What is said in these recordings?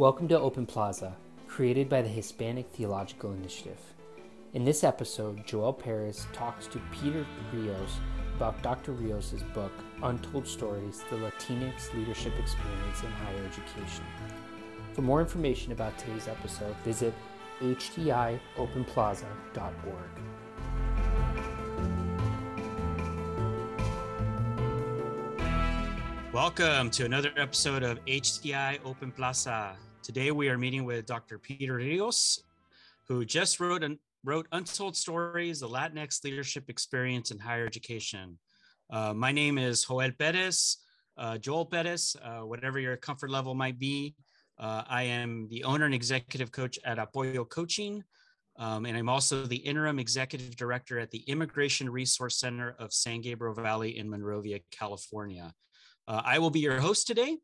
Welcome to Open Plaza, created by the Hispanic Theological Initiative. In this episode, Joel Perez talks to Peter Rios about Dr. Rios' book, Untold Stories The Latinx Leadership Experience in Higher Education. For more information about today's episode, visit htiopenplaza.org. Welcome to another episode of HTI Open Plaza. Today we are meeting with Dr. Peter Rios, who just wrote an, wrote Untold Stories: The Latinx Leadership Experience in Higher Education. Uh, my name is Joel Perez, uh, Joel Perez, uh, whatever your comfort level might be. Uh, I am the owner and executive coach at Apoyo Coaching, um, and I'm also the interim executive director at the Immigration Resource Center of San Gabriel Valley in Monrovia, California. Uh, I will be your host today,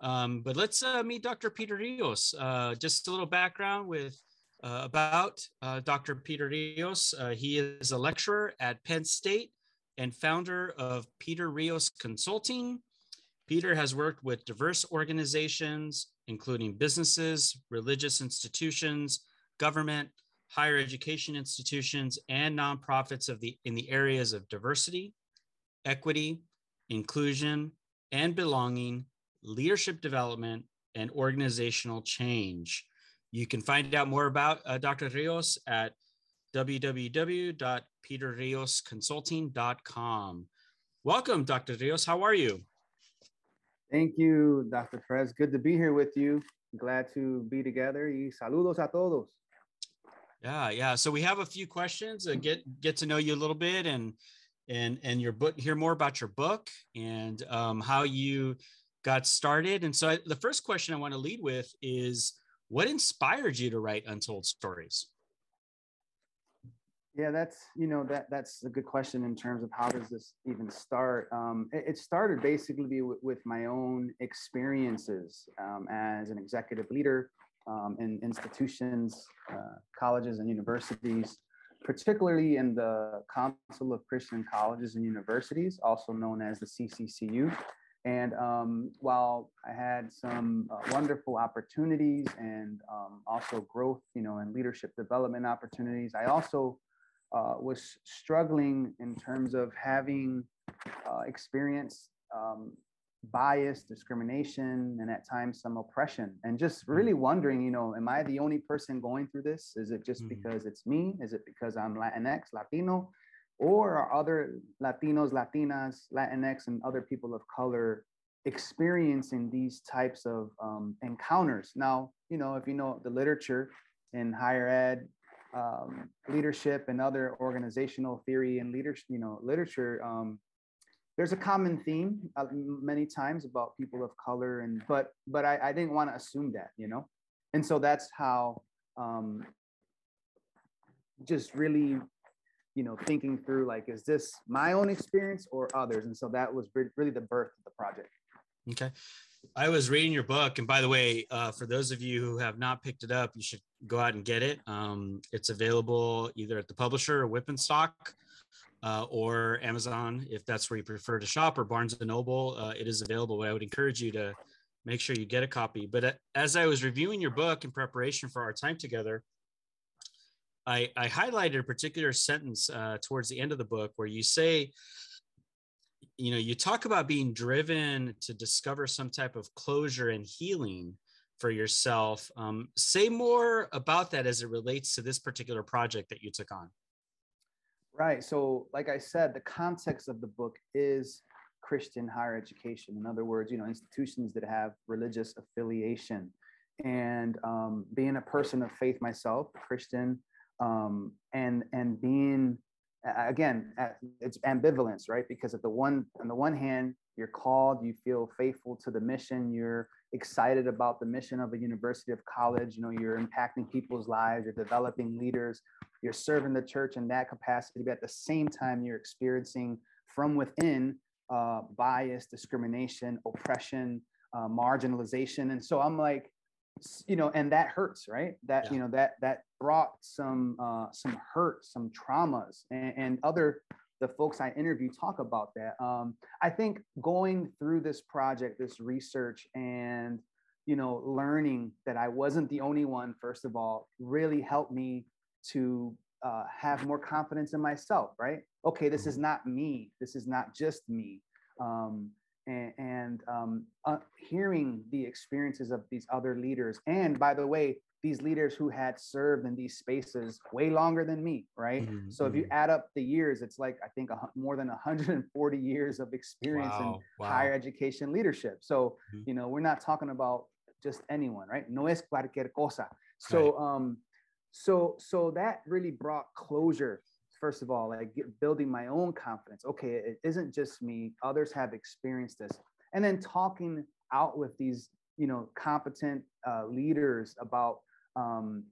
um, but let's uh, meet Dr. Peter Rios. Uh, just a little background with uh, about uh, Dr. Peter Rios. Uh, he is a lecturer at Penn State and founder of Peter Rios Consulting. Peter has worked with diverse organizations, including businesses, religious institutions, government, higher education institutions, and nonprofits of the in the areas of diversity, equity, inclusion, and belonging, leadership development, and organizational change. You can find out more about uh, Dr. Rios at www.peterriosconsulting.com. Welcome, Dr. Rios. How are you? Thank you, Dr. Perez. Good to be here with you. Glad to be together. Y saludos a todos. Yeah, yeah. So we have a few questions. Uh, get get to know you a little bit and and and your book hear more about your book and um, how you got started. And so I, the first question i want to lead with is what inspired you to write untold stories? Yeah that's you know that that's a good question in terms of how does this even start? Um, it, it, started basically with, with my own experiences um, as an executive leader um, in institutions uh, colleges and universities particularly in the Council of Christian Colleges and Universities, also known as the CCCU. And um, while I had some uh, wonderful opportunities and um, also growth, you know, and leadership development opportunities, I also uh, was struggling in terms of having uh, experience um, bias, discrimination, and at times some oppression. And just mm-hmm. really wondering, you know, am I the only person going through this? Is it just mm-hmm. because it's me? Is it because I'm Latinx, Latino? Or are other Latinos, Latinas, Latinx, and other people of color experiencing these types of um, encounters? Now, you know, if you know the literature in higher ed, um, leadership and other organizational theory and leadership, you know, literature, um, there's a common theme uh, many times about people of color and but but i, I didn't want to assume that you know and so that's how um just really you know thinking through like is this my own experience or others and so that was really the birth of the project okay i was reading your book and by the way uh, for those of you who have not picked it up you should go out and get it um, it's available either at the publisher or Wipf and Stock uh, or Amazon if that's where you prefer to shop, or Barnes and Noble. Uh, it is available. But I would encourage you to make sure you get a copy. But uh, as I was reviewing your book in preparation for our time together, I, I highlighted a particular sentence uh, towards the end of the book where you say, you know, you talk about being driven to discover some type of closure and healing for yourself. Um, say more about that as it relates to this particular project that you took on. Right. So, like I said, the context of the book is Christian higher education. In other words, you know, institutions that have religious affiliation. And um, being a person of faith myself, Christian, um, and and being again, it's ambivalence, right? Because at the one on the one hand, you're called, you feel faithful to the mission, you're excited about the mission of a university of college, you know, you're impacting people's lives, you're developing leaders, you're serving the church in that capacity, but at the same time, you're experiencing from within uh, bias, discrimination, oppression, uh, marginalization. And so I'm like, you know, and that hurts, right? That, yeah. you know, that, that brought some, uh, some hurt, some traumas and, and other, the folks I interview talk about that. Um, I think going through this project, this research and you know, learning that I wasn't the only one, first of all, really helped me to uh, have more confidence in myself, right? Okay, this is Mm-hmm. not me. This is not just me. Um, and and um, uh, hearing the experiences of these other leaders. And by the way, these leaders who had served in these spaces way longer than me, right? Mhm, So if you add up the years, it's like I think a, more than 140 years of experience in Wow, wow. higher education leadership. So Mhm. you know we're not talking about just anyone, right? No es cualquier cosa. So um, so so that really brought closure. First of all, like get, building my own confidence. Okay, it isn't just me. Others have experienced this, and then talking out with these you know competent uh, leaders about um,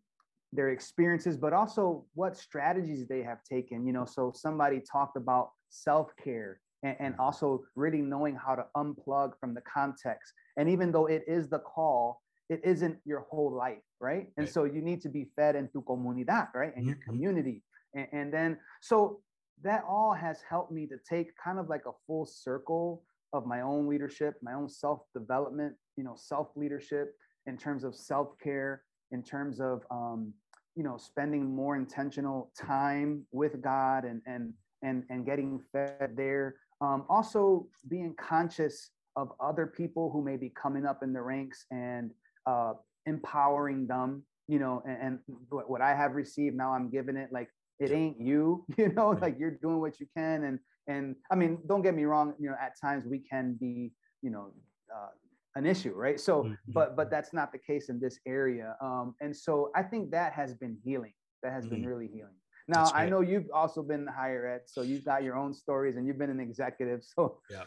their experiences, but also what strategies they have taken. You know, so somebody talked about self care and, and also really knowing how to unplug from the context. And even though it is the call, it isn't your whole life, right? And Right. so you need to be fed into comunidad, right? And your Mhm. community. And, and then, so that all has helped me to take kind of like a full circle of my own leadership, my own self development, you know, self leadership in terms of self care, in terms of, um, you know, spending more intentional time with God and, and, and, and getting fed there. Um, also being conscious of other people who may be coming up in the ranks and uh, empowering them, you know, and, and what, what I have received now I'm giving it like, it ain't you, you know, like you're doing what you can. And, and I mean, don't get me wrong, you know, at times we can be, you know, uh, an issue, right? So, Mhm. but, but that's not the case in this area. Um, and so I think that has been healing. That has been Mhm. really healing. Now, I know you've also been in higher ed, so you've got your own stories and you've been an executive. So Yeah,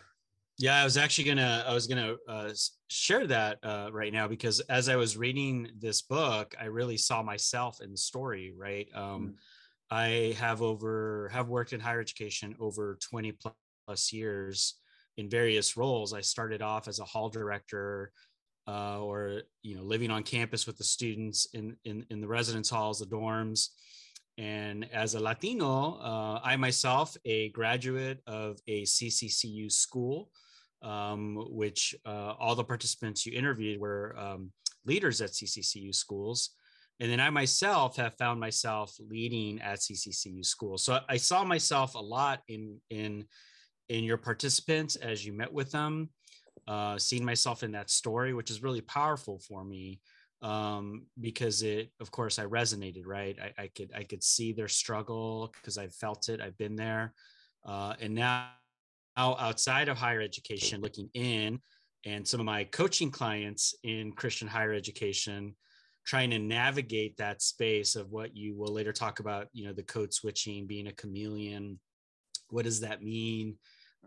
Yeah, I was actually gonna I was gonna uh, share that uh, right now because as I was reading this book, I really saw myself in the story. Right, um, Mm. I have over have worked in higher education over twenty plus years in various roles. I started off as a hall director, uh, or you know, living on campus with the students in in, in the residence halls, the dorms. And as a Latino, uh, I myself, a graduate of a CCCU school, um, which uh, all the participants you interviewed were um, leaders at CCCU schools. And then I myself have found myself leading at CCCU schools. So I saw myself a lot in in in your participants as you met with them, uh, seeing myself in that story, which is really powerful for me um, because it, of course, I resonated. Right, I, I could I could see their struggle because I felt it. I've been there, uh, and now outside of higher education looking in and some of my coaching clients in christian higher education trying to navigate that space of what you will later talk about you know the code switching being a chameleon. What does that mean?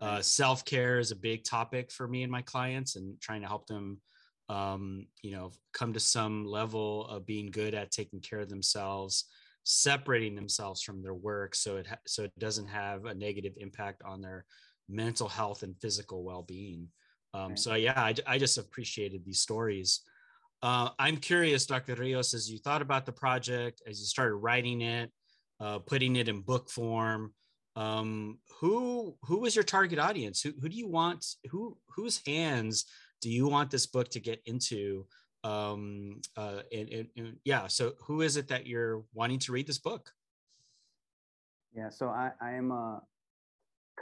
Uh, self-care is a big topic for me and my clients and trying to help them um, you know come to some level of being good at taking care of themselves separating themselves from their work so it ha- so it doesn't have a negative impact on their mental health and physical well-being. Um, Right. so yeah I, I just appreciated these stories uh, i'm curious dr rios as you thought about the project as you started writing it uh, putting it in book form um, who who was your target audience who, who do you want who whose hands do you want this book to get into um uh and, and, and yeah so who is it that you're wanting to read this book yeah. So I, I am uh,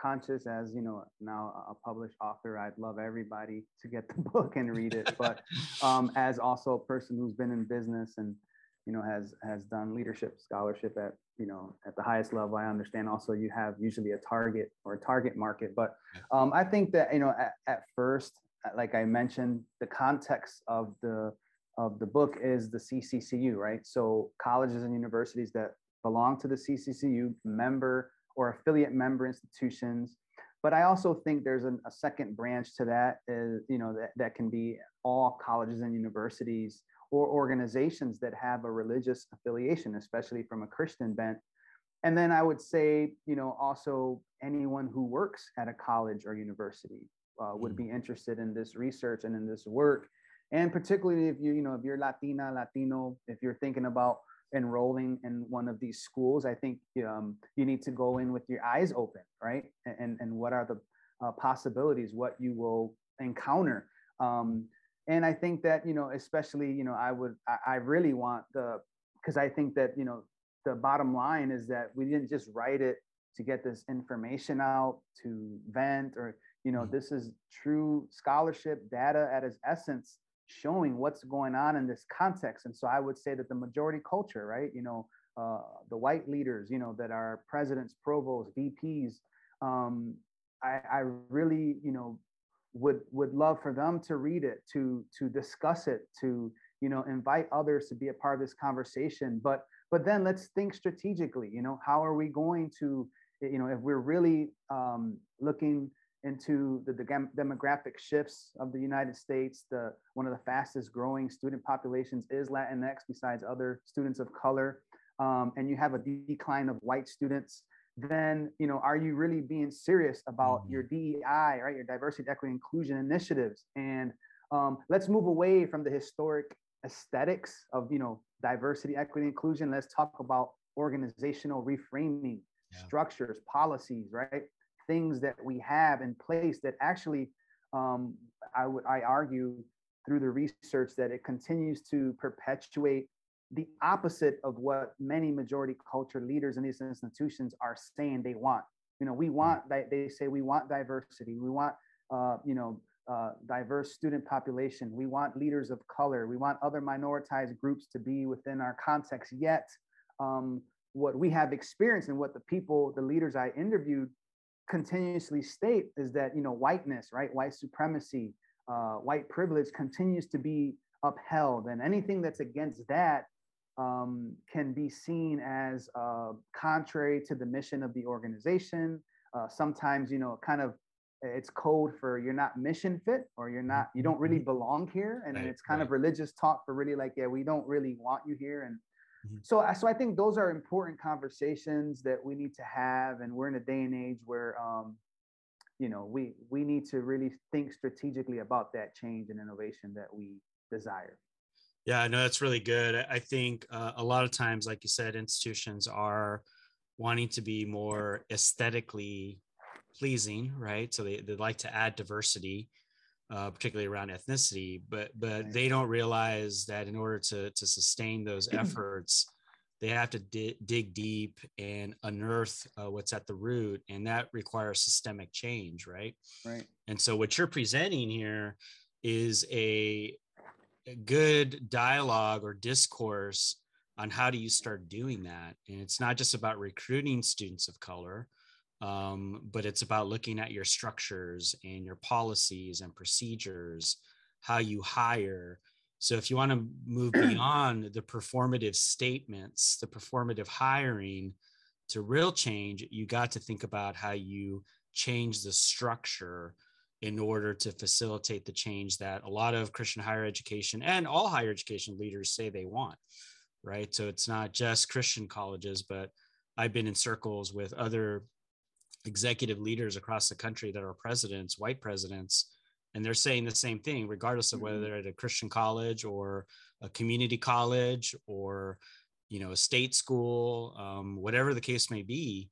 conscious as, you know, now a published author, I'd love everybody to get the book and read it. But um, as also a person who's been in business and, you know, has, has done leadership scholarship at, you know, at the highest level, I understand also you have usually a target or a target market. But um, I think that, you know, at, at first, uh, like I mentioned, the context of the, of the book is the CCCU, right? So colleges and universities that belong to the CCCU member or affiliate member institutions. But I also think there's an, a second branch to that is, you know, that, that can be all colleges and universities or organizations that have a religious affiliation, especially from a Christian bent. And then I would say, you know, also anyone who works at a college or university uh, would Mm. be interested in this research and in this work. And particularly if you, you know, if you're Latina, Latino, if you're thinking about enrolling in one of these schools, I think um, you need to go in with your eyes open, right? And and what are the uh, possibilities? What you will encounter, um, and I think that you know, especially you know, I would I, I really want the because I think that you know the bottom line is that we didn't just write it to get this information out to vent or you know mm-hmm. this is true scholarship data at its essence showing what's going on in this context. And so i would say that the majority culture right? You know uh, the white leaders you know that are presidents provosts vps um, I, I really you know would would love for them to read it to to discuss it to you know invite others to be a part of this conversation. But but then let's think strategically you know how are we going to you know if we're really um, looking into the, the demographic shifts of the united states. The one of the fastest growing student populations is latinx besides other students of color. Um, and you have a decline of white students. Then you know are you really being serious about mm-hmm. your dei right? Your diversity equity inclusion initiatives. And um, let's move away from the historic aesthetics of you know diversity equity inclusion. Let's talk about organizational reframing yeah. structures policies right things that we have in place that actually um, i would i argue through the research that it continues to perpetuate the opposite of what many majority culture leaders in these institutions are saying they want you know we mm. want they say we want diversity we want uh, you know uh, diverse student population. We want leaders of color. We want other minoritized groups to be within our context. Yet, um, what we have experienced and what the people, the leaders I interviewed, continuously state is that you know whiteness, right, white supremacy, uh, white privilege continues to be upheld, and anything that's against that um, can be seen as uh, contrary to the mission of the organization. Uh, sometimes, you know, kind of it's code for you're not mission fit or you're not you don't really mm-hmm. belong here and right, it's kind right. of religious talk for really like yeah we don't really want you here and mm-hmm. so so i think those are important conversations that we need to have and we're in a day and age where um you know we we need to really think strategically about that change and innovation that we desire yeah no that's really good i think uh, a lot of times like you said institutions are wanting to be more aesthetically pleasing, right? So they, they like to add diversity, uh, particularly around ethnicity, but but right. they don't realize that in order to to sustain those efforts, they have to di- dig deep and unearth uh, what's at the root, and that requires systemic change, right? Right. And so what you're presenting here is a, a good dialogue or discourse on how do you start doing that and it's not just about recruiting students of color um, but it's about looking at your structures and your policies and procedures, how you hire. So if you want to move beyond the performative statements, the performative hiring to real change, you got to think about how you change the structure in order to facilitate the change that a lot of Christian higher education and all higher education leaders say they want, right? So it's not just Christian colleges, but I've been in circles with other executive leaders across the country that are presidents, white presidents, and they're saying the same thing, regardless of whether mm-hmm. they're at a Christian college or a community college or you know a state school, um, whatever the case may be.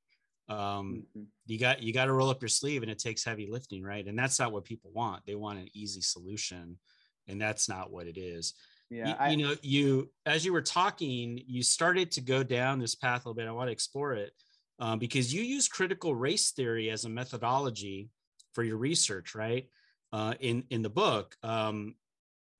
Um, mm-hmm. You got you got to roll up your sleeve, and it takes heavy lifting, right? And that's not what people want. They want an easy solution, and that's not what it is. Yeah, you, I, you know, you as you were talking, you started to go down this path a little bit. I want to explore it um, because you use critical race theory as a methodology for your research, right? Uh, in in the book, um,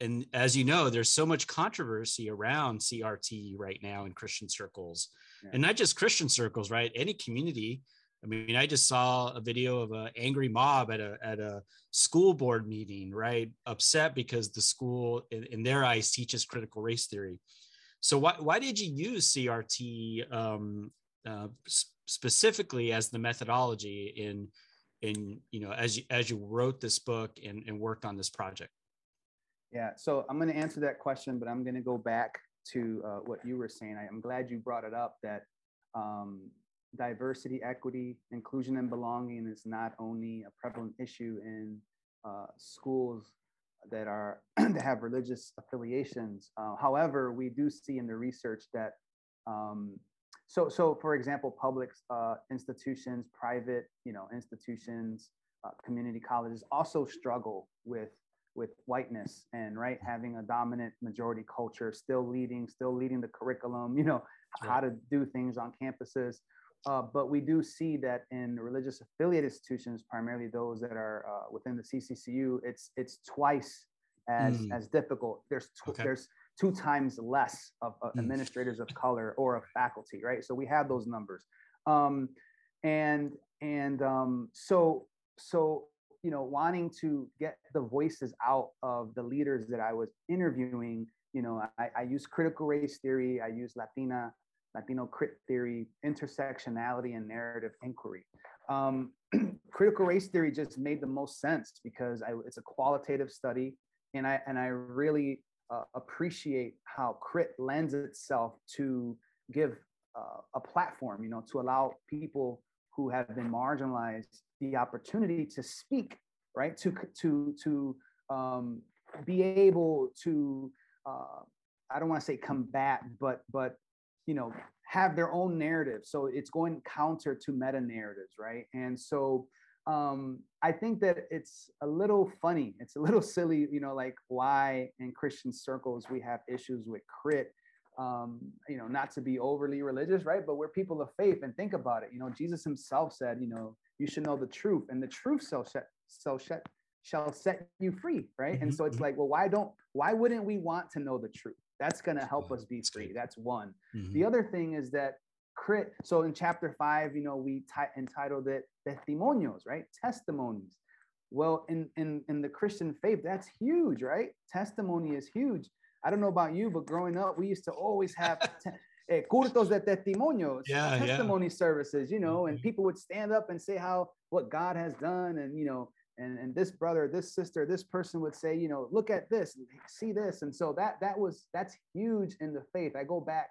and as you know, there's so much controversy around CRT right now in Christian circles, yeah. and not just Christian circles, right? Any community. I mean, I just saw a video of an angry mob at a at a school board meeting, right? Upset because the school, in, in their eyes, teaches critical race theory. So why why did you use CRT um, uh, specifically as the methodology in in you know as you as you wrote this book and, and worked on this project? Yeah so i'm going to answer that question but i'm going to go back to uh, what you were saying. I, am glad you brought it up that um, diversity equity inclusion and belonging is not only a prevalent issue in uh, schools that are that have religious affiliations. Uh, however we do see in the research that um, so so for example public uh, institutions private you know institutions uh, community colleges also struggle with with whiteness and right having a dominant majority culture still leading still leading the curriculum you know how to do things on campuses uh, but we do see that in religious affiliated institutions primarily those that are uh, within the cccu it's it's twice as mm. as difficult there's tw- okay. there's two times less of uh, administrators of color or of faculty right? So we have those numbers. Um, and and um, so so you know wanting to get the voices out of the leaders that i was interviewing you know i, I use critical race theory i use latina latino crit theory intersectionality and narrative inquiry. Um, critical race theory just made the most sense because I, it's a qualitative study and i and i really uh, appreciate how crit lends itself to give uh, a platform you know to allow people who have been marginalized the opportunity to speak, right? To to to um, be able to uh, I don't want to say combat, but but you know have their own narrative. So it's going counter to meta narratives, right? And so um, I think that it's a little funny. It's a little silly, you know, like why in Christian circles we have issues with crit um, you know, not to be overly religious, right? But we're people of faith and think about it. You know, Jesus himself said, you know, you should know the truth and the truth shall set, shall set, shall set you free, right? Mm-hmm. And so it's mm-hmm. like, well, why don't, why wouldn't we want to know the truth? That's going to help us be free. That's one. Mm-hmm. The other thing is that crit. So in chapter five, you know, we t- entitled it testimonios, right? Testimonies. Well, in, in, in the Christian faith, that's huge, right? Testimony is huge I don't know about you, but growing up, we used to always have te- eh, cultos de testimonios, yeah, testimony yeah. services, you know, and mm-hmm. people would stand up and say how what God has done, and you know, and and this brother, this sister, this person would say, you know, look at this, see this, and so that that was that's huge in the faith. I go back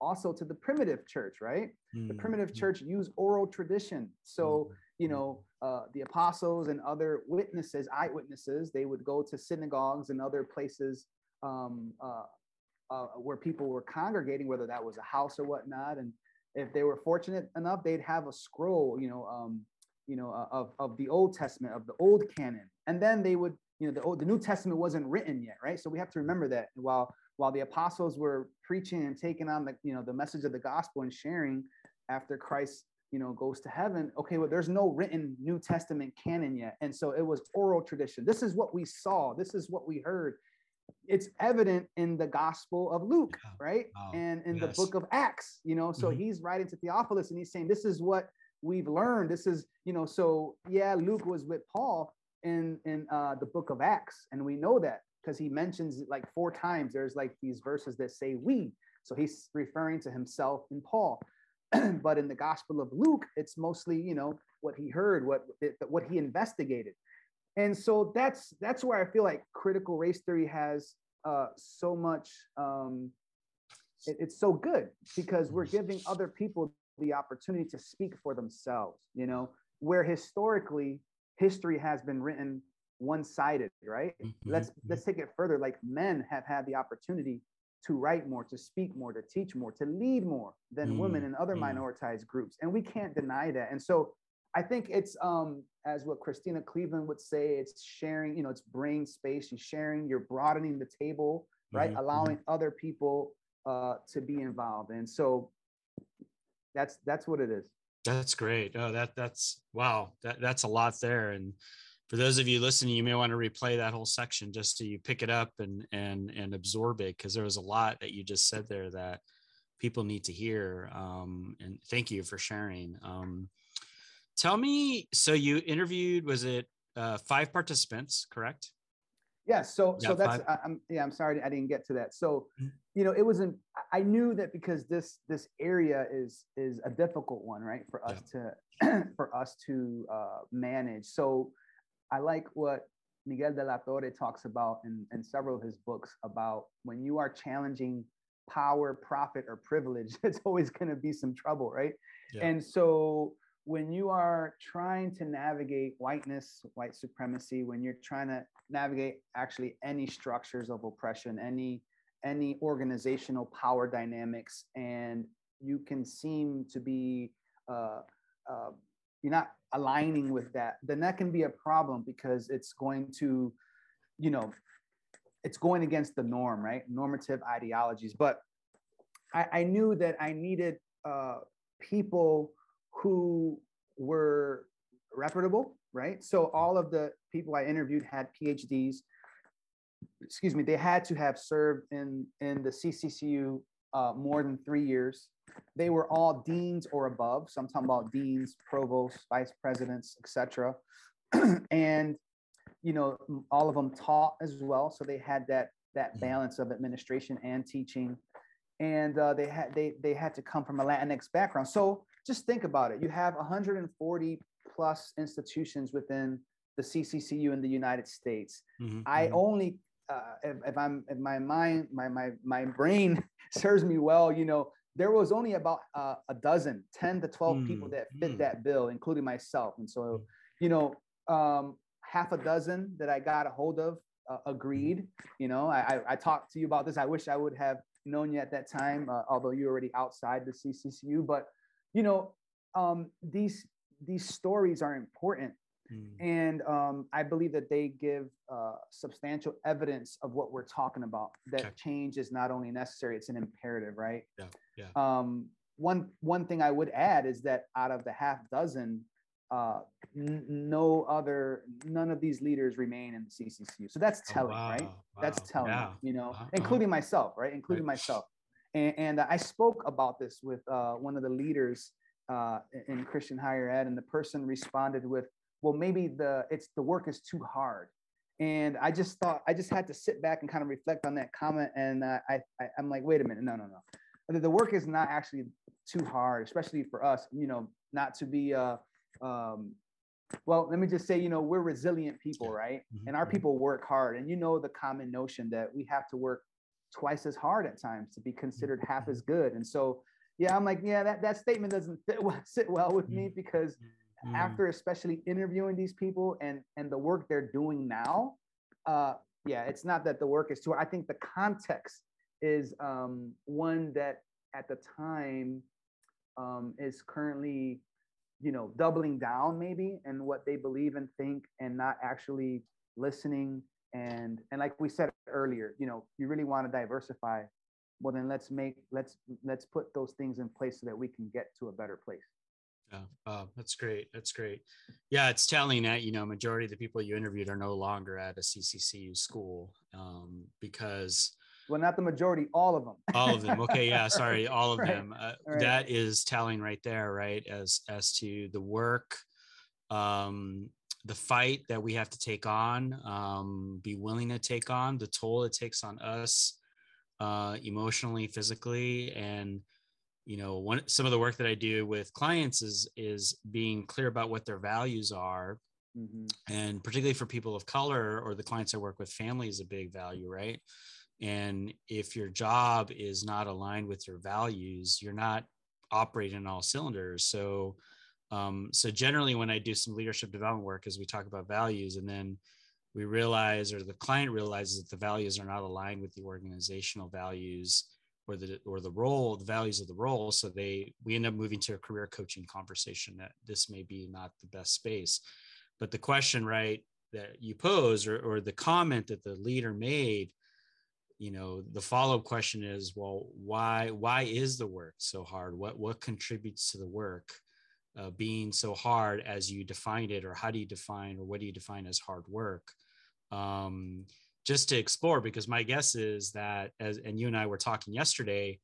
also to the primitive church, right? Mm-hmm. The primitive mm-hmm. church used oral tradition, so. Mm-hmm. You know, uh, the apostles and other witnesses, eyewitnesses, they would go to synagogues and other places um, uh, uh, where people were congregating, whether that was a house or whatnot. And if they were fortunate enough, they'd have a scroll, you know, um, you know, uh, of, of the Old Testament, of the Old Canon. And then they would, you know, the, old, the New Testament wasn't written yet, right? So we have to remember that while while the apostles were preaching and taking on the, you know, the message of the gospel and sharing after Christ, you know, goes to heaven, okay, well, there's no written New Testament canon yet. And so it was oral tradition. This is what we saw. This is what we heard it's evident in the gospel of luke right wow. and in yes. the book of acts you know so mm-hmm. he's writing to theophilus and he's saying this is what we've learned this is you know so yeah luke was with paul in in uh, the book of acts and we know that because he mentions it like four times there's like these verses that say we so he's referring to himself and paul. But in the gospel of luke it's mostly you know what he heard what what he investigated. And so that's that's where i feel like critical race theory has uh, so much um, it, it's so good because we're giving other people the opportunity to speak for themselves you know where historically history has been written one-sided right mm-hmm. let's let's take it further like men have had the opportunity to write more to speak more to teach more to lead more than mm-hmm. women and other mm-hmm. minoritized groups and we can't deny that and so I think it's um as what Christena Cleveland would say, it's sharing, you know, it's brain space, you're sharing, you're broadening the table, right? Mm-hmm. Allowing mm-hmm. other people uh to be involved. And so that's that's what it is. That's great. Oh, that that's wow. That that's a lot there. And for those of you listening, you may want to replay that whole section just so you pick it up and and and absorb it because there was a lot that you just said there that people need to hear. Um, and thank you for sharing. Um, Tell me, so you interviewed, was it uh, five participants, correct? Yes. So, yeah, so that's, I, I'm, yeah, I'm sorry. I didn't get to that. So, mm-hmm. you know, it wasn't, I knew that because this, this area is, is a difficult one, right. For us yeah. to, for us to uh, manage. So I like what Miguel de la Torre talks about in, in several of his books about when you are challenging power, profit, or privilege, it's always going to be some trouble, right? Yeah. And so when you are trying to navigate whiteness, white supremacy, when you're trying to navigate actually any structures of oppression, any any organizational power dynamics, and you can seem to be uh, uh, you're not aligning with that, then that can be a problem because it's going to you know, it's going against the norm, right? Normative ideologies. But I, I knew that I needed uh, people who were reputable, right? So all of the people I interviewed had PhDs. Excuse me, they had to have served in in the CCCU uh, more than three years. They were all deans or above. So I'm talking about deans, provosts, vice presidents, etc. and you know, all of them taught as well. So they had that that mm-hmm. balance of administration and teaching, and uh, they had they they had to come from a Latinx background. So just think about it. You have 140 plus institutions within the CCCU in the United States. Mm-hmm. I mm-hmm. only uh, if, if, I'm if my mind my my my brain serves me well, you know, there was only about uh, a dozen, 10 to 12 mm-hmm. people that fit mm. that bill, including myself. And so, mm. you know, um, half a dozen that I got a hold of uh, agreed. You know, I, I, I, talked to you about this. I wish I would have known you at that time, uh, although you're already outside the CCCU. But you know, um, these these stories are important, mm. and um, I believe that they give uh, substantial evidence of what we're talking about. That okay. change is not only necessary; it's an imperative, right? Yeah. Yeah. Um, one one thing I would add is that out of the half dozen uh, n- no other, none of these leaders remain in the CCCU. So that's oh, telling, oh, wow. right? Wow. That's telling, yeah. you know, including myself, right? Including right. myself. And, and I spoke about this with uh, one of the leaders uh, in Christian higher ed, and the person responded with, "Well, maybe the it's the work is too hard." And I just thought I just had to sit back and kind of reflect on that comment, and uh, I, I I'm like, wait a minute, no, no, no. The work is not actually too hard, especially for us. You know, not to be uh, um, well, let me just say, you know, we're resilient people, right? Mm-hmm. And our mm-hmm. people work hard. And you know the common notion that we have to work twice as hard at times to be considered half mm-hmm. as good. And so, yeah, I'm like, yeah, that, that statement doesn't fit well, sit well with me mm-hmm. because mm-hmm. after especially interviewing these people and and the work they're doing now, uh, yeah, it's not that the work is too. I think the context is um, one that at the time um, is currently you know doubling down maybe and what they believe and think and not actually listening and and like we said earlier you know you really want to diversify well then let's make let's let's put those things in place so that we can get to a better place yeah. Oh, that's great. That's great. Yeah it's telling that you know majority of the people you interviewed are no longer at a cccu school um, because well not the majority all of them all of them. Okay yeah sorry all of right. them. Uh, right. that is telling right there right as as to the work um the fight that we have to take on um be willing to take on the toll it takes on us uh emotionally physically and you know one some of the work that i do with clients is is being clear about what their values are mm-hmm. and particularly for people of color or the clients i work with family is a big value right and if your job is not aligned with your values, you're not operating all cylinders. So, um, so generally, when I do some leadership development work, as we talk about values, and then we realize, or the client realizes that the values are not aligned with the organizational values or the or the role, the values of the role. So they we end up moving to a career coaching conversation that this may be not the best space. But the question, right, that you pose or, or the comment that the leader made you know the follow-up question is well why why is the work so hard what what contributes to the work uh, being so hard as you defined it or how do you define or what do you define as hard work um, just to explore because my guess is that as and you and i were talking yesterday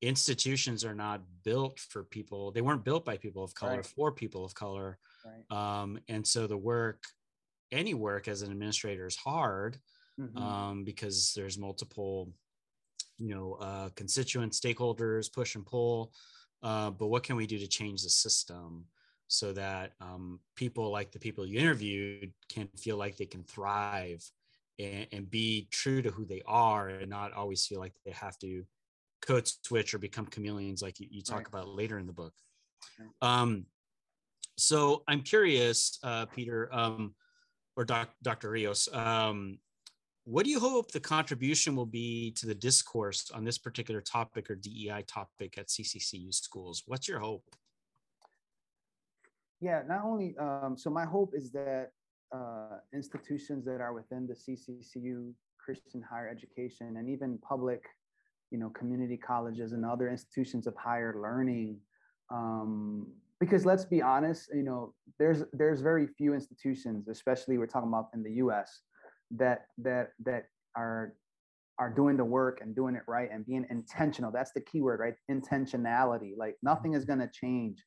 institutions are not built for people they weren't built by people of color right. for people of color right. um, and so the work any work as an administrator is hard mm-hmm. um, because there's multiple, you know, uh, constituent stakeholders, push and pull. Uh, but what can we do to change the system so that um, people like the people you interviewed can feel like they can thrive and, and be true to who they are and not always feel like they have to code switch or become chameleons like you, you talk right. about later in the book. Um, so I'm curious, uh, Peter, um, or doc, Dr. Rios, um, what do you hope the contribution will be to the discourse on this particular topic or DEI topic at CCCU schools? What's your hope? Yeah, not only, um, so my hope is that uh, institutions that are within the CCCU, Christian higher education, and even public, you know, community colleges and other institutions of higher learning. Um, because let's be honest, you know, there's there's very few institutions, especially we're talking about in the U.S., that that that are are doing the work and doing it right and being intentional. That's the key word, right? Intentionality. Like nothing is going to change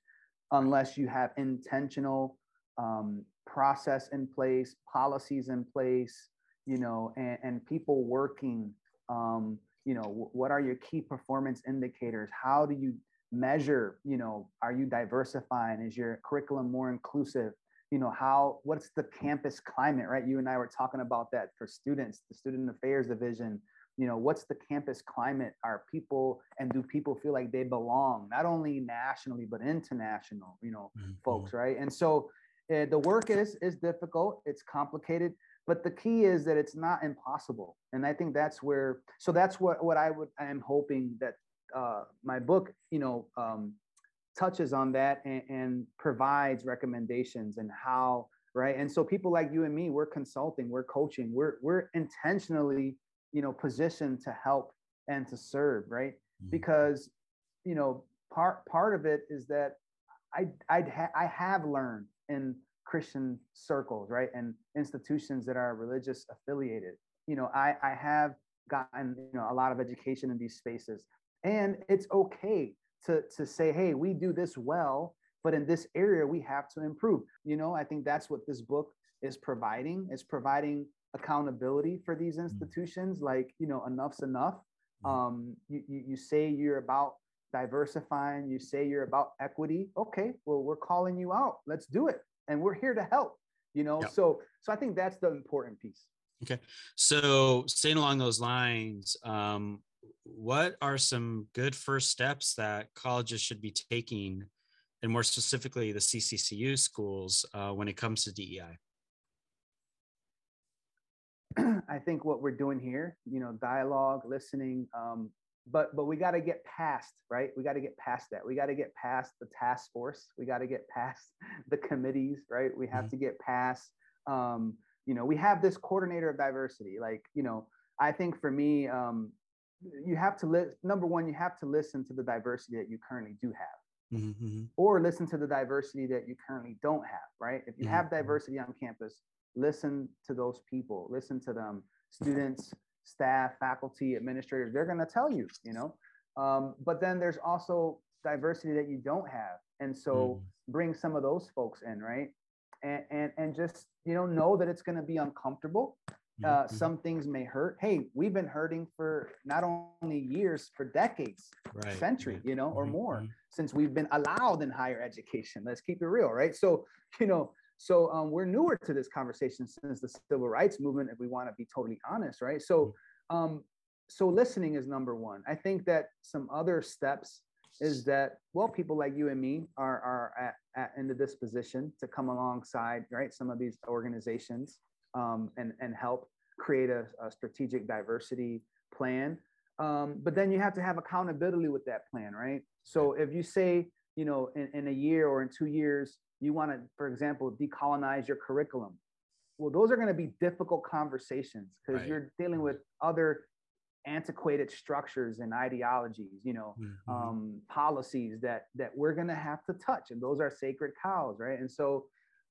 unless you have intentional um, process in place, policies in place, you know, and, and people working. Um, you know, what are your key performance indicators? How do you measure? You know, are you diversifying? Is your curriculum more inclusive? You know, how? What's the campus climate? Right? You and I were talking about that for students, the student affairs division you know what's the campus climate are people and do people feel like they belong not only nationally but international you know mm-hmm. folks right and so uh, the work is is difficult it's complicated but the key is that it's not impossible. And i think that's where so that's what what i would i am hoping that uh, my book you know um, touches on that and, and provides recommendations and how right? And so people like you and me we're consulting we're coaching we're we're intentionally you know positioned to help and to serve right? Mm-hmm. because you know part part of it is that i i ha- i have learned in christian circles right? And institutions that are religious affiliated. You know i i have gotten you know a lot of education in these spaces. And it's okay to to say hey we do this well but in this area we have to improve. You know i think that's what this book is providing. It's providing accountability for these mm. institutions like you know enough's enough. Mm. um you, you, you say you're about diversifying you say you're about equity okay well we're calling you out. Let's do it. And we're here to help you know? Yep. so so i think that's the important piece. Okay. So staying along those lines um what are some good first steps that colleges should be taking and more specifically the cccu schools uh, when it comes to dei I think what we're doing here, you know, dialogue, listening, um, but but we got to get past, right? We got to get past that. We got to get past the task force. We got to get past the committees, right? We have mm-hmm. to get past, um, you know, we have this coordinator of diversity. Like, you know, I think for me, um, you have to list. Number one, you have to listen to the diversity that you currently do have. Mm-hmm. mm-hmm. Or listen to the diversity that you currently don't have, right? If you mm-hmm. have mm-hmm. diversity on campus, listen to those people listen to them students staff faculty administrators they're going to tell you you know um, but then there's also diversity that you don't have and so mm. bring some of those folks in right and and, and just you know know that it's going to be uncomfortable uh, mm-hmm. some things may hurt hey we've been hurting for not only years for decades right. century you know or mm-hmm. more mm-hmm. since we've been allowed in higher education let's keep it real right so you know so um, we're newer to this conversation since the civil rights movement, if we want to be totally honest, right? So, mm. um, so listening is number one. I think that some other steps is that well, people like you and me are are at, at in the disposition to come alongside, right? Some of these organizations um, and and help create a, a strategic diversity plan. Um, but then you have to have accountability with that plan, right? So if you say, you know, in, in a year or in two years, you want to, for example, decolonize your curriculum. Well, those are going to be difficult conversations because right. you're dealing with other antiquated structures and ideologies, you know, mm-hmm. um, policies that that we're going to have to touch, and those are sacred cows, right? And so,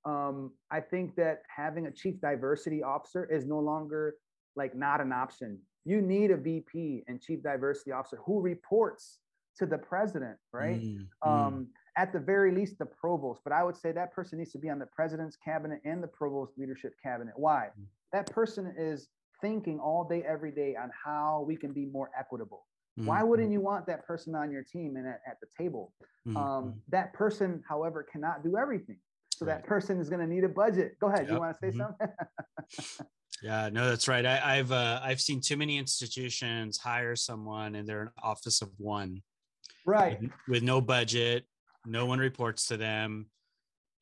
um, I think that having a chief diversity officer is no longer like not an option. You need a VP and chief diversity officer who reports to the president, right? Mm-hmm. Um, at the very least the provost but i would say that person needs to be on the president's cabinet and the provost leadership cabinet why mm. that person is thinking all day every day on how we can be more equitable mm-hmm. why wouldn't you want that person on your team and at, at the table mm-hmm. um, that person however cannot do everything so right. that person is going to need a budget go ahead yep. you want to say mm-hmm. something yeah no that's right I, have uh, i've seen too many institutions hire someone and they're an office of one right with, with no budget no one reports to them.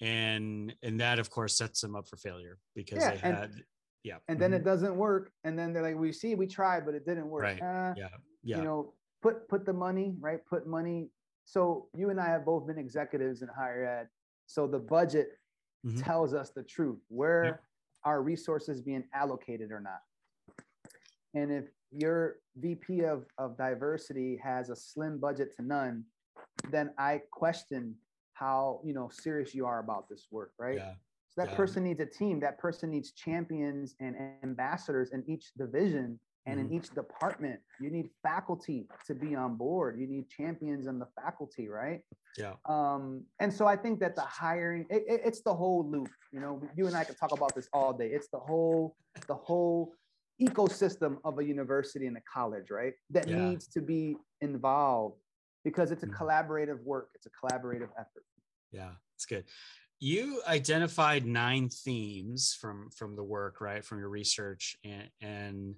And and that of course sets them up for failure because yeah, they had and, yeah. and then mm-hmm. it doesn't work. And then they're like we see we tried but it didn't work. Right. Uh, yeah. yeah. you know put put the money right? Put money. So you and i have both been executives in higher ed. So the budget mm-hmm. tells us the truth where our resources being allocated or not? And if your VP of, of diversity has a slim budget to none, then I question how you know serious you are about this work, right? Yeah. So that Yeah. person needs a team. That person needs champions and ambassadors in each division and in each department. You need faculty to be on board. You need champions in the faculty, right? Yeah. Um, and so I think that the hiring, it, it- it's the whole loop. You know, you and I could talk about this all day. It's the whole, the whole ecosystem of a university and a college, right? That Yeah. needs to be involved because it's a Mhm. collaborative work. It's a collaborative effort. Yeah, it's good. You identified nine themes from from the work, right? From your research, and and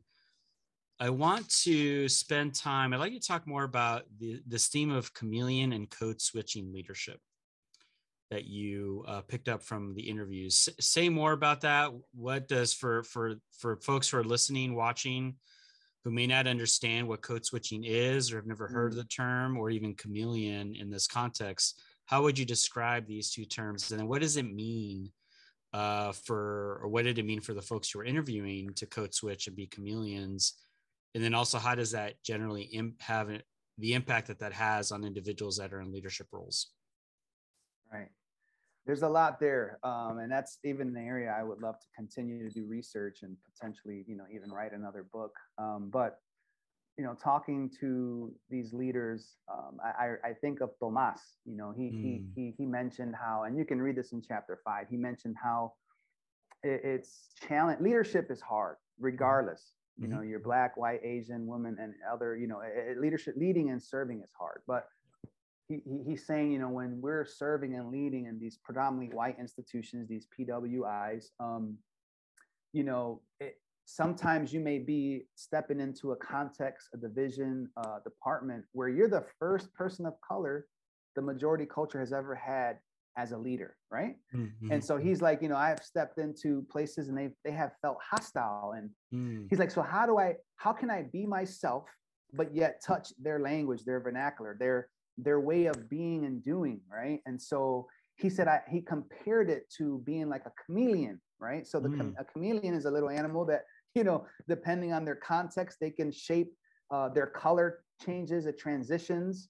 I want to spend time. I'd like you to talk more about the this theme of chameleon and code switching leadership that you uh, picked up from the interviews. S- say more about that. What does for for for folks who are listening, watching, who may not understand what code switching is or have never heard of the term or even chameleon in this context? how would you describe these two terms and then what does it mean uh, for or what did it mean for the folks who were interviewing to code switch and be chameleons and then also how does that generally Im- have it, the impact that that has on individuals that are in leadership roles Right. There's a lot there. Um, and that's even an area I would love to continue to do research and potentially, you know, even write another book. Um, but, you know, talking to these leaders, um, I, I, think of Tomas, you know, he, he, Mm. he, he mentioned how, and you can read this in chapter five, he mentioned how it, it's challenge, leadership is hard regardless. You Mhm. know, you're black, white, Asian, woman, and other, you know, eh, leadership, leading and serving is hard. But he, he, he's saying, you know, when we're serving and leading in these predominantly white institutions, these PWIs, um, you know, it, sometimes you may be stepping into a context, a division, uh, department where you're the first person of color the majority culture has ever had as a leader, right? Mhm. And so he's like, you know, I have stepped into places and they they have felt hostile and Mm, he's like so how do i how can i be myself but yet touch their language their vernacular their their way of being and doing right and so he said I, he compared it to being like a chameleon right so the cham- a chameleon is a little animal that you know depending on their context they can shape uh, their color changes it transitions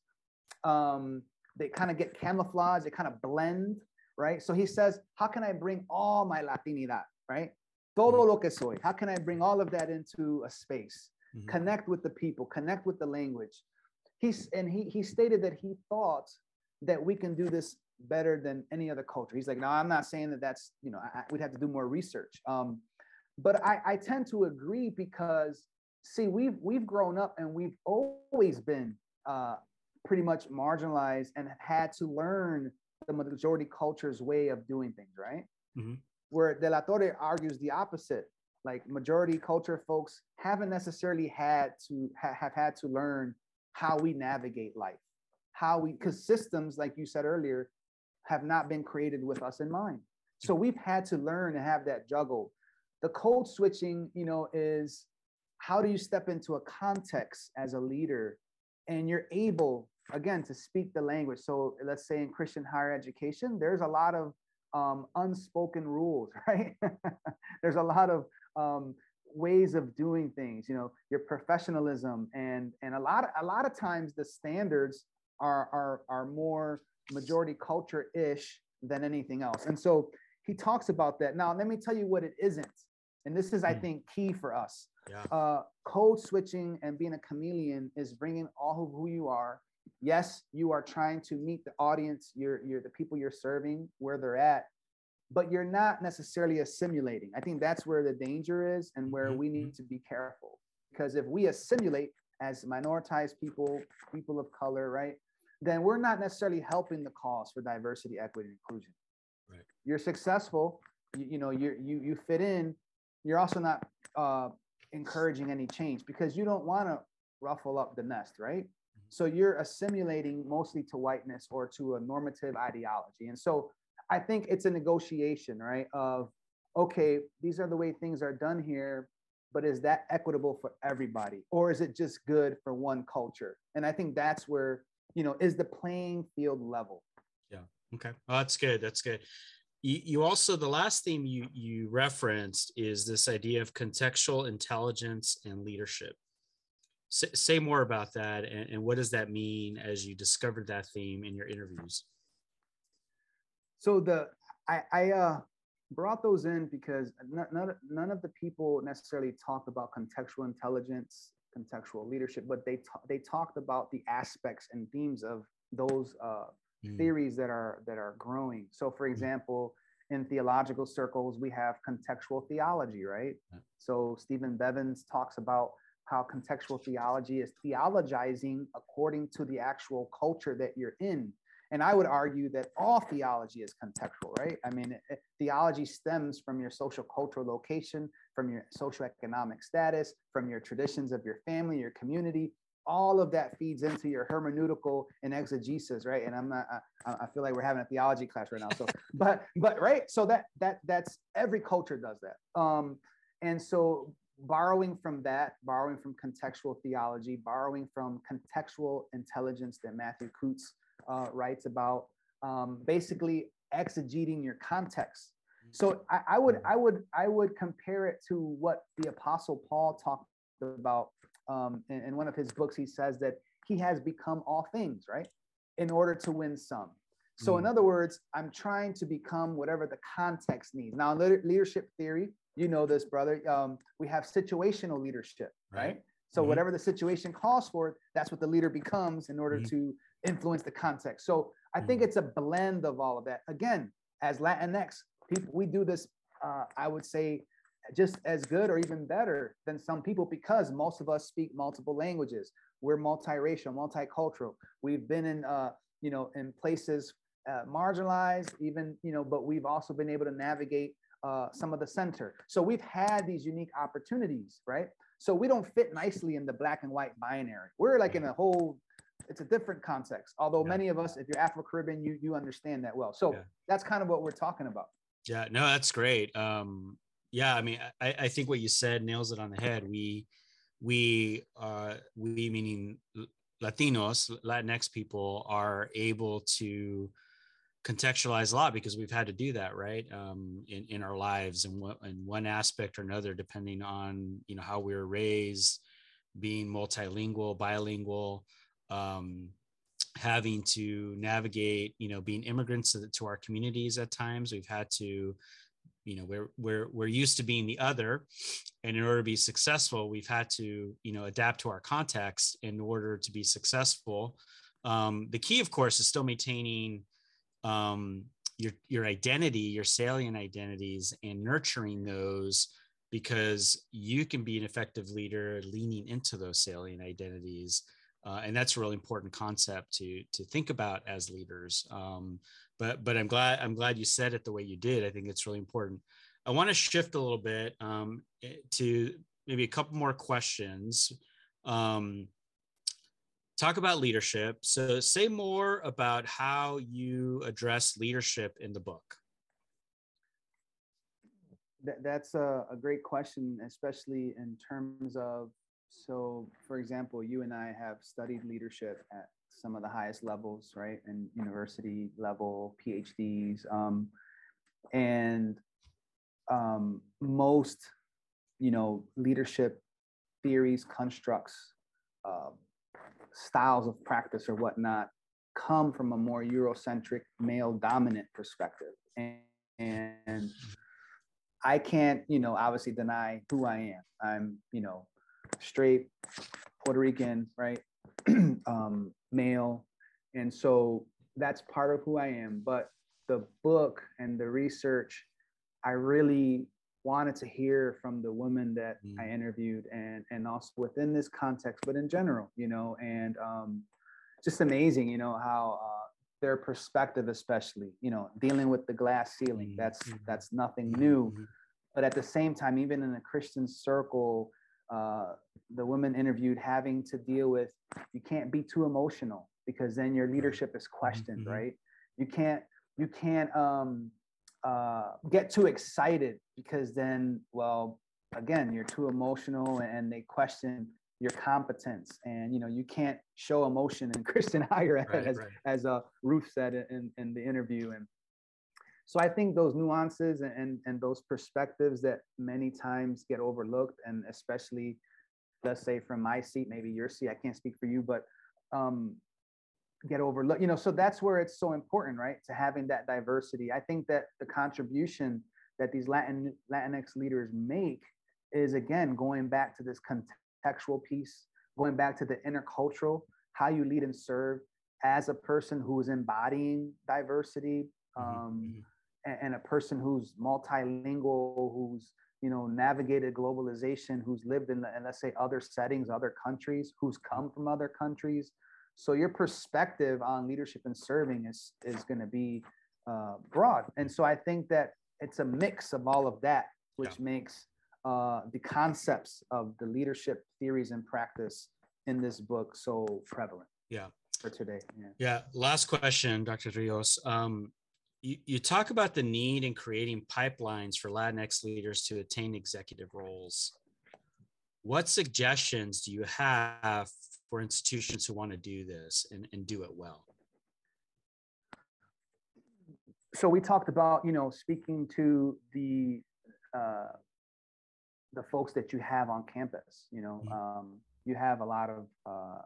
um, they kind of get camouflage they kind of blend right so he says how can i bring all my latinidad right todo lo que soy. How can I bring all of that into a space? Mhm. Connect with the people, connect with the language. He's and he he stated that he thought that we can do this better than any other culture. He's like, no, I'm not saying that that's you know I, we'd have to do more research. Um, but I, I tend to agree because see we've we've grown up and we've always been uh, pretty much marginalized and had to learn the majority culture's way of doing things, right? Mhm. Where De La Torre argues the opposite. Like majority culture folks haven't necessarily had to ha- have had to learn how we navigate life, how we because systems, like you said earlier, have not been created with us in mind. So we've had to learn to have that juggle. The code switching, you know, is how do you step into a context as a leader and you're able again to speak the language so let's say in christian higher education there's a lot of um, unspoken rules right there's a lot of um, ways of doing things you know your professionalism and and a lot of, a lot of times the standards are are are more majority culture ish than anything else and so he talks about that now let me tell you what it isn't and this is i Hmm. think key for us Yeah. uh, code switching and being a chameleon is bringing all of who you are. Yes, you are trying to meet the audience, you're, you're the people you're serving where they're at, but you're not necessarily assimilating. I think that's where the danger is and where Mhm, we need to be careful. Because if we assimilate as minoritized people, people of color, right, then we're not necessarily helping the cause for diversity, equity, and inclusion. Right. You're successful, you, you know, you you you fit in. You're also not uh, encouraging any change because you don't want to ruffle up the nest, right? So you're assimilating mostly to whiteness or to a normative ideology. And so I think it's a negotiation, right? Of, okay, these are the way things are done here, but is that equitable for everybody? Or is it just good for one culture? And I think that's where, you know, is the playing field level? Yeah. Okay. Well, that's good. That's good. you, you also the last theme you you referenced is this idea of contextual intelligence and leadership say, say more about that and, and what does that mean as you discovered that theme in your interviews so the i i uh brought those in because none, none of the people necessarily talked about contextual intelligence contextual leadership but they ta- they talked about the aspects and themes of those uh, mm. theories that are that are growing. So, for mm. example, in theological circles, we have contextual theology, right? So Stephen Bevans talks about how contextual theology is theologizing according to the actual culture that you're in. And I would argue that all theology is contextual, right? I mean, it, theology stems from your social cultural location, from your socioeconomic status, from your traditions of your family, your community, all of that feeds into your hermeneutical and exegesis right? And i'm not I, I, feel like we're having a theology class right now so but but right? So that that that's every culture does that. Um and so borrowing from that borrowing from contextual theology borrowing from contextual intelligence that matthew Kutz uh, writes about um, basically exegeting your context so I, I would i would i would compare it to what the apostle paul talked about um, in, in one of his books, he says that he has become all things, right? In order to win some. So, in other words, I'm trying to become whatever the context needs. Now, in leadership theory, you know this, brother. Um, we have situational leadership, right? right? So, mm-hmm. whatever the situation calls for, that's what the leader becomes in order mm-hmm. to influence the context. So, I mm-hmm. think it's a blend of all of that. Again, as Latinx people, we do this. Uh, I would say just as good or even better than some people because most of us speak multiple languages. We're multiracial, multicultural. We've been in, uh, you know, in places uh, marginalized, even, you know, but we've also been able to navigate uh, some of the center. So we've had these unique opportunities, right? So we don't fit nicely in the black and white binary. We're like in a whole, it's a different context. Although yeah. many of us, if you're Afro Caribbean, you you understand that well. So yeah. that's kind of what we're talking about. Yeah, no, that's great. Um, yeah i mean I, I think what you said nails it on the head we we uh we meaning latinos latinx people are able to contextualize a lot because we've had to do that right um, in, in our lives and what in one aspect or another depending on you know how we were raised being multilingual bilingual um, having to navigate you know being immigrants to, to, our communities at times. We've had to you know we're we're we're used to being the other. And in order to be successful we've had to you know adapt to our context in order to be successful. Um, the key of course is still maintaining um, your your identity your salient identities and nurturing those because you can be an effective leader leaning into those salient identities uh, and that's a really important concept to to think about as leaders um, but but I'm glad I'm glad you said it the way you did. I think it's really important. I want to shift a little bit um, eh, to maybe a couple more questions. Um, talk about leadership. So say more about how you address leadership in the book. that's a, a great question, especially in terms of so, for example, you and I have studied leadership at some of the highest levels, right? And university level, PhDs. Um, and um, most, you know, leadership theories, constructs, uh, styles of practice or whatnot come from a more Eurocentric, male dominant perspective. And, and I can't, you know, obviously deny who I am. I'm, you know, straight Puerto Rican, right? um, male. And so that's part of who I am. But the book and the research, I really wanted to hear from the women that mm. I interviewed and and also within this context, but in general, you know, and um, just amazing, you know, how uh, their perspective, especially, you know, dealing with the glass ceiling, that's mm-hmm. that's nothing new. Mm-hmm. But at the same time, even in a Christian circle, uh, the women interviewed having to deal with you can't be too emotional because then your leadership is questioned mm-hmm. right you can't you can't um, uh, get too excited because then well again you're too emotional and they question your competence and you know you can't show emotion in christian higher ed right, as, right. as uh, ruth said in, in the interview and so I think those nuances and, and, those perspectives that many times get overlooked, and especially, let's say from my seat, maybe your seat, I can't speak for you, but um, get overlooked. You know, so that's where it's so important, right? To having that diversity. I think that the contribution that these Latin Latinx leaders make is again going back to this contextual piece, going back to the intercultural, how you lead and serve as a person who is embodying diversity. Mm-hmm, um, mm-hmm and, a person who's multilingual, who's you know navigated globalization, who's lived in, the, and let's say other settings, other countries, who's come from other countries. So your perspective on leadership and serving is is going to be uh, broad, and so I think that it's a mix of all of that, which yeah. makes uh, the concepts of the leadership theories and practice in this book so prevalent. Yeah. For today. Yeah. yeah. Last question, Dr. Rios. Um, you, you talk about the need in creating pipelines for Latinx leaders to attain executive roles. What suggestions do you have for institutions who want to do this and, and do it well? So we talked about, you know, speaking to the uh, the folks that you have on campus. You know, mm-hmm. um, you have a lot of uh,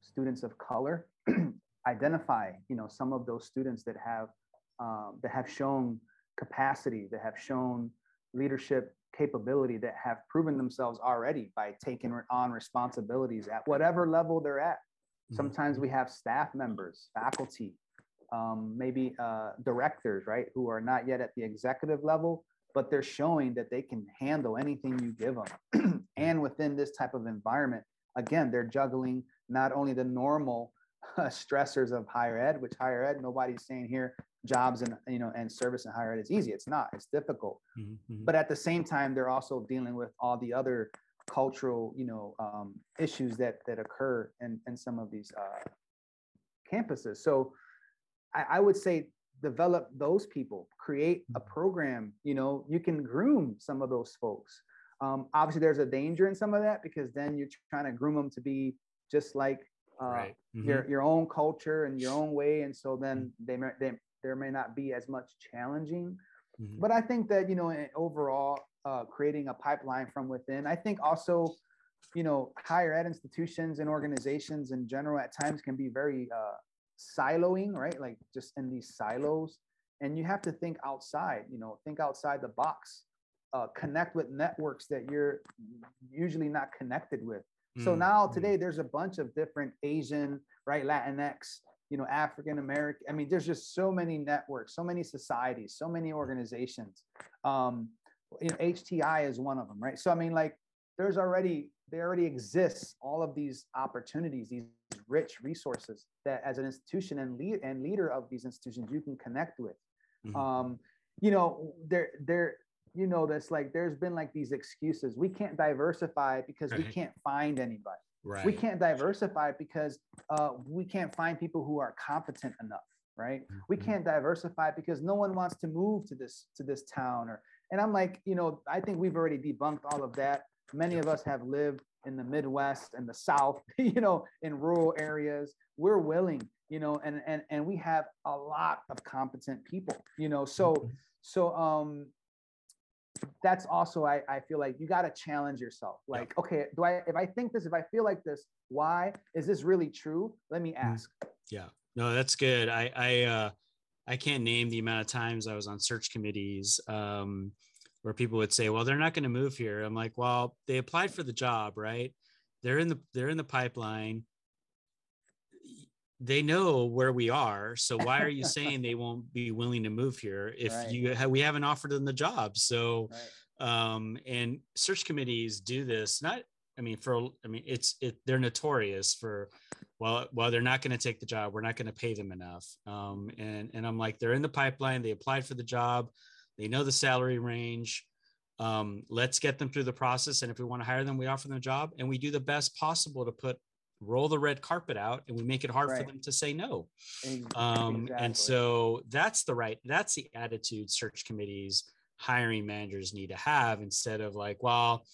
students of color. Identify, you know, some of those students that have um, that have shown capacity, that have shown leadership capability, that have proven themselves already by taking on responsibilities at whatever level they're at. Mm-hmm. Sometimes we have staff members, faculty, um, maybe uh, directors, right, who are not yet at the executive level, but they're showing that they can handle anything you give them. and within this type of environment, again, they're juggling not only the normal uh, stressors of higher ed, which higher ed, nobody's saying here jobs and you know and service and higher ed is easy. It's not. It's difficult. Mm-hmm. But at the same time, they're also dealing with all the other cultural you know um, issues that that occur in in some of these uh, campuses. So I, I would say develop those people, create a mm-hmm. program. You know, you can groom some of those folks. Um, obviously, there's a danger in some of that because then you're trying to groom them to be just like uh, right. mm-hmm. your your own culture and your own way, and so then mm-hmm. they they there may not be as much challenging. Mm-hmm. But I think that, you know, overall, uh, creating a pipeline from within, I think also, you know, higher ed institutions and organizations in general at times can be very uh, siloing, right? Like just in these silos. And you have to think outside, you know, think outside the box, uh, connect with networks that you're usually not connected with. So mm-hmm. now today there's a bunch of different Asian, right, Latinx, you know african american i mean there's just so many networks so many societies so many organizations. Um you know hti is one of them right? So i mean like there's already there already exists all of these opportunities these rich resources that as an institution and lead and leader of these institutions you can connect with. Mm-hmm. um you know there there you know that's like there's been like these excuses. We can't diversify because right. we can't find anybody Right. We can't diversify because uh, we can't find people who are competent enough, right? Mm-hmm. We can't diversify because no one wants to move to this to this town or and I'm like, you know, I think we've already debunked all of that. Many of us have lived in the Midwest and the South, you know, in rural areas. We're willing, you know, and and and we have a lot of competent people, you know. So mm-hmm. so um that's also I, I feel like you got to challenge yourself like yeah. okay do i if i think this if i feel like this why? Is this really true? Let me mm. ask. Yeah. No that's good. I i uh i can't name the amount of times i was on search committees um where people would say well they're not going to move here. I'm like well they applied for the job right? They're in the they're in the pipeline they know where we are so why are you saying they won't be willing to move here if right. you ha- we haven't offered them the job so right. um and search committees do this not i mean for i mean it's it they're notorious for well well they're not going to take the job we're not going to pay them enough um and and i'm like they're in the pipeline they applied for the job they know the salary range um, let's get them through the process and if we want to hire them we offer them a job and we do the best possible to put roll the red carpet out and we make it hard right. for them to say no um, and so that's the right that's the attitude search committees hiring managers need to have instead of like well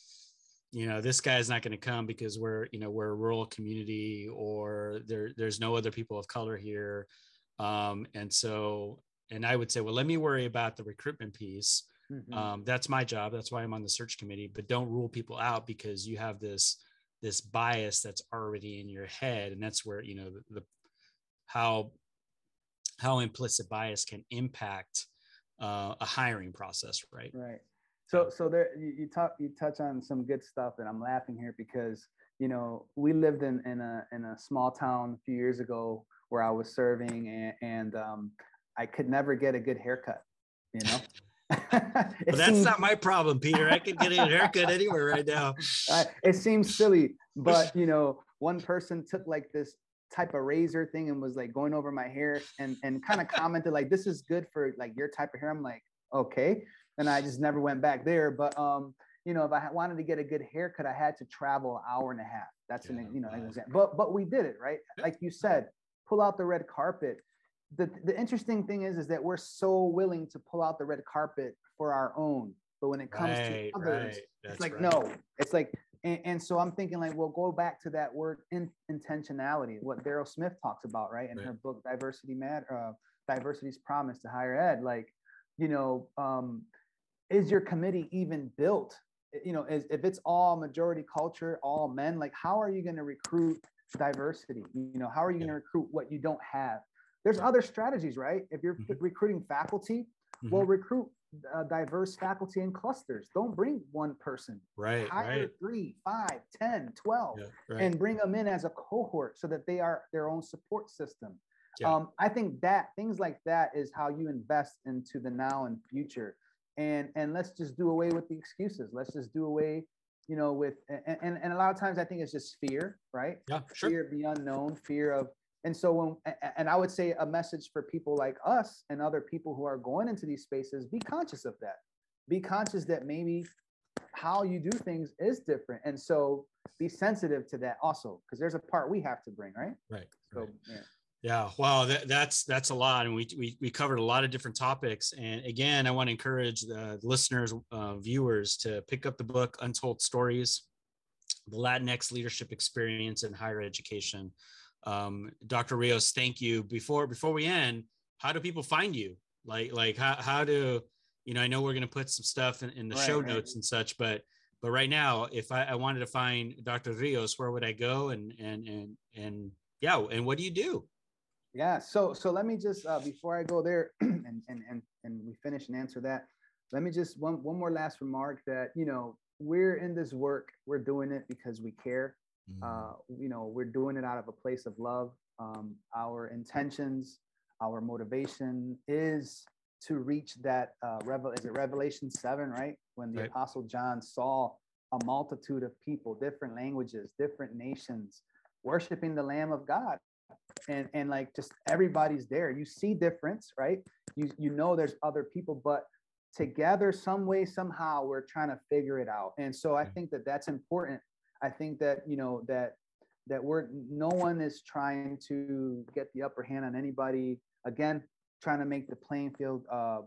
you know this guy's not going to come because we're you know we're a rural community or there there's no other people of color here um, and so and I would say, well, let me worry about the recruitment piece. Mhm. Um, that's my job. That's why I'm on the search committee. But don't rule people out because you have this this bias that's already in your head, and that's where you know the, the how how implicit bias can impact uh, a hiring process, right? Right. So so there you, you talk you touch on some good stuff and I'm laughing here because you know we lived in in a in a small town a few years ago where I was serving and, and um, I could never get a good haircut. You know. That's seems- not my problem, Peter. I could get a haircut anywhere right now. It seems silly, but you know, one person took like this type of razor thing and was like going over my hair and and kind of commented like, "This is good for like your type of hair." I'm like, okay, and I just never went back there. But um, you know, if I wanted to get a good haircut, I had to travel an hour and a half. That's Yeah, an you know an example. But but we did it right, like you said, pull out the red carpet. The, the interesting thing is is that we're so willing to pull out the red carpet for our own but when it comes Right, to others right. It's like right. no it's like and, and so i'm thinking like well go back to that word in, intentionality what daryl smith talks about right in her book diversity matter uh, diversity's promise to higher ed like you know um, is your committee even built? You know is, if it's all majority culture all men like how are you going to recruit diversity? You know how are you going to recruit what you don't have there's other strategies right if you're Mhm. recruiting faculty well recruit uh, diverse faculty in clusters don't bring one person right, hire right. three five ten twelve Yeah, right. and bring them in as a cohort so that they are their own support system Yeah. um, i think that things like that is how you invest into the now and future and and let's just do away with the excuses let's just do away you know with and and, and a lot of times i think it's just fear right yeah, sure. fear of the unknown, fear of, and so when, and I would say a message for people like us and other people who are going into these spaces, be conscious of that. Be conscious that maybe how you do things is different. And so be sensitive to that also, because there's a part we have to bring, right? Right. So, right. yeah. Yeah, wow, that, that's that's a lot, and we, we we covered a lot of different topics. And again, I want to encourage the listeners, uh, viewers, to pick up the book "Untold Stories: The Latinx Leadership Experience in Higher Education." Um, Dr. Rios, thank you. Before before we end, how do people find you? Like like how how do you know? I know we're going to put some stuff in, in the Right, show right. notes and such, but but right now, if I, I wanted to find Dr. Rios, where would I go? And and and and yeah, and what do you do? Yeah. So so let me just uh, before I go there and and and and we finish and answer that, let me just one one more last remark that you know we're in this work, we're doing it because we care. Uh, you know, we're doing it out of a place of love. Um, our intentions, our motivation is to reach that uh, revel. Is it Revelation seven, right? When the Right. Apostle John saw a multitude of people, different languages, different nations, worshiping the Lamb of God and and like just everybody's there you see difference right you you know there's other people but together some way somehow we're trying to figure it out and so i think that that's important i think that you know that that we're no one is trying to get the upper hand on anybody. Again trying to make the playing field uh,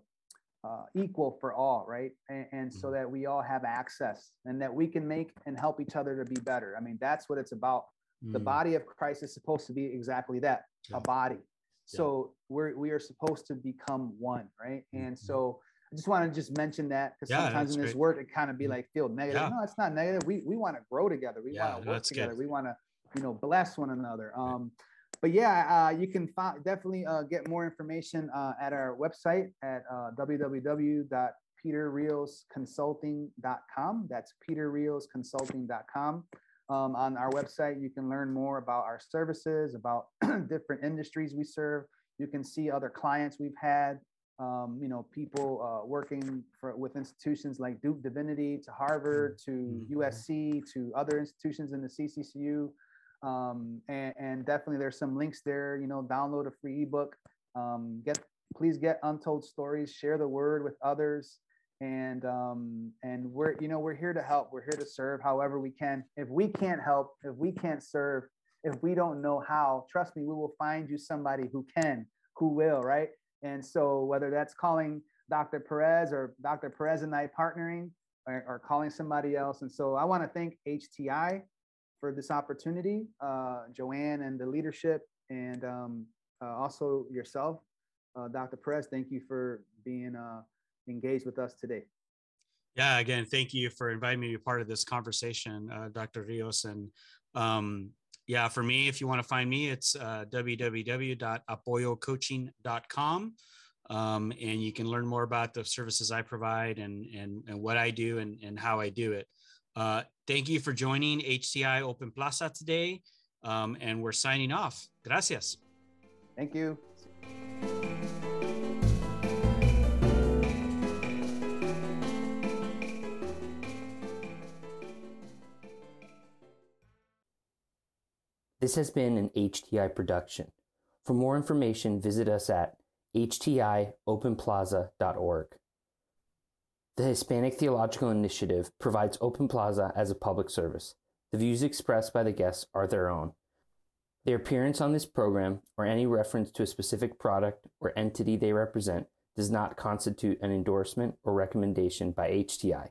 uh, equal for all right? And, and so Mhm. that we all have access and that we can make and help each other to be better. I mean that's what it's about. The Mm, body of christ is supposed to be exactly that Yeah. a body so we're we are supposed to become one right? And Mhm. so i just want to just mention that because Yeah, sometimes in this great. work it kind of be Mhm. like feel negative Yeah. no it's not negative we we want to grow together we Yeah, want to work that's good. together we want to you know bless one another um but yeah uh, you can find definitely uh, get more information uh, at our website at uh, www.peterriosconsulting.com that's peterriosconsulting.com um, on our website, you can learn more about our services, about different industries we serve. You can see other clients we've had, um, you know, people uh, working for with institutions like Duke Divinity to Harvard to Mhm. USC to other institutions in the CCCU. Um, and, and definitely there's some links there, you know, download a free ebook. Um, get please get untold stories, share the word with others and um and we're you know we're here to help we're here to serve however we can if we can't help if we can't serve if we don't know how trust me we will find you somebody who can who will right and so whether that's calling dr perez or dr perez and i partnering or, or calling somebody else and so i want to thank hti for this opportunity uh joanne and the leadership and um uh, also yourself uh, Dr. Perez, thank you for being uh, engaged with us today. Yeah, again, thank you for inviting me to be part of this conversation, uh, Dr. Rios. And um, yeah, for me, if you want to find me, it's uh, www.apoyocoaching.com. Um, and you can learn more about the services I provide and, and, and what I do and, and how I do it. Uh, thank you for joining HTI Open Plaza today. Um, and we're signing off. Gracias. Thank you. This has been an HTI production. For more information, visit us at htiopenplaza.org. The Hispanic Theological Initiative provides Open Plaza as a public service. The views expressed by the guests are their own. Their appearance on this program or any reference to a specific product or entity they represent does not constitute an endorsement or recommendation by HTI.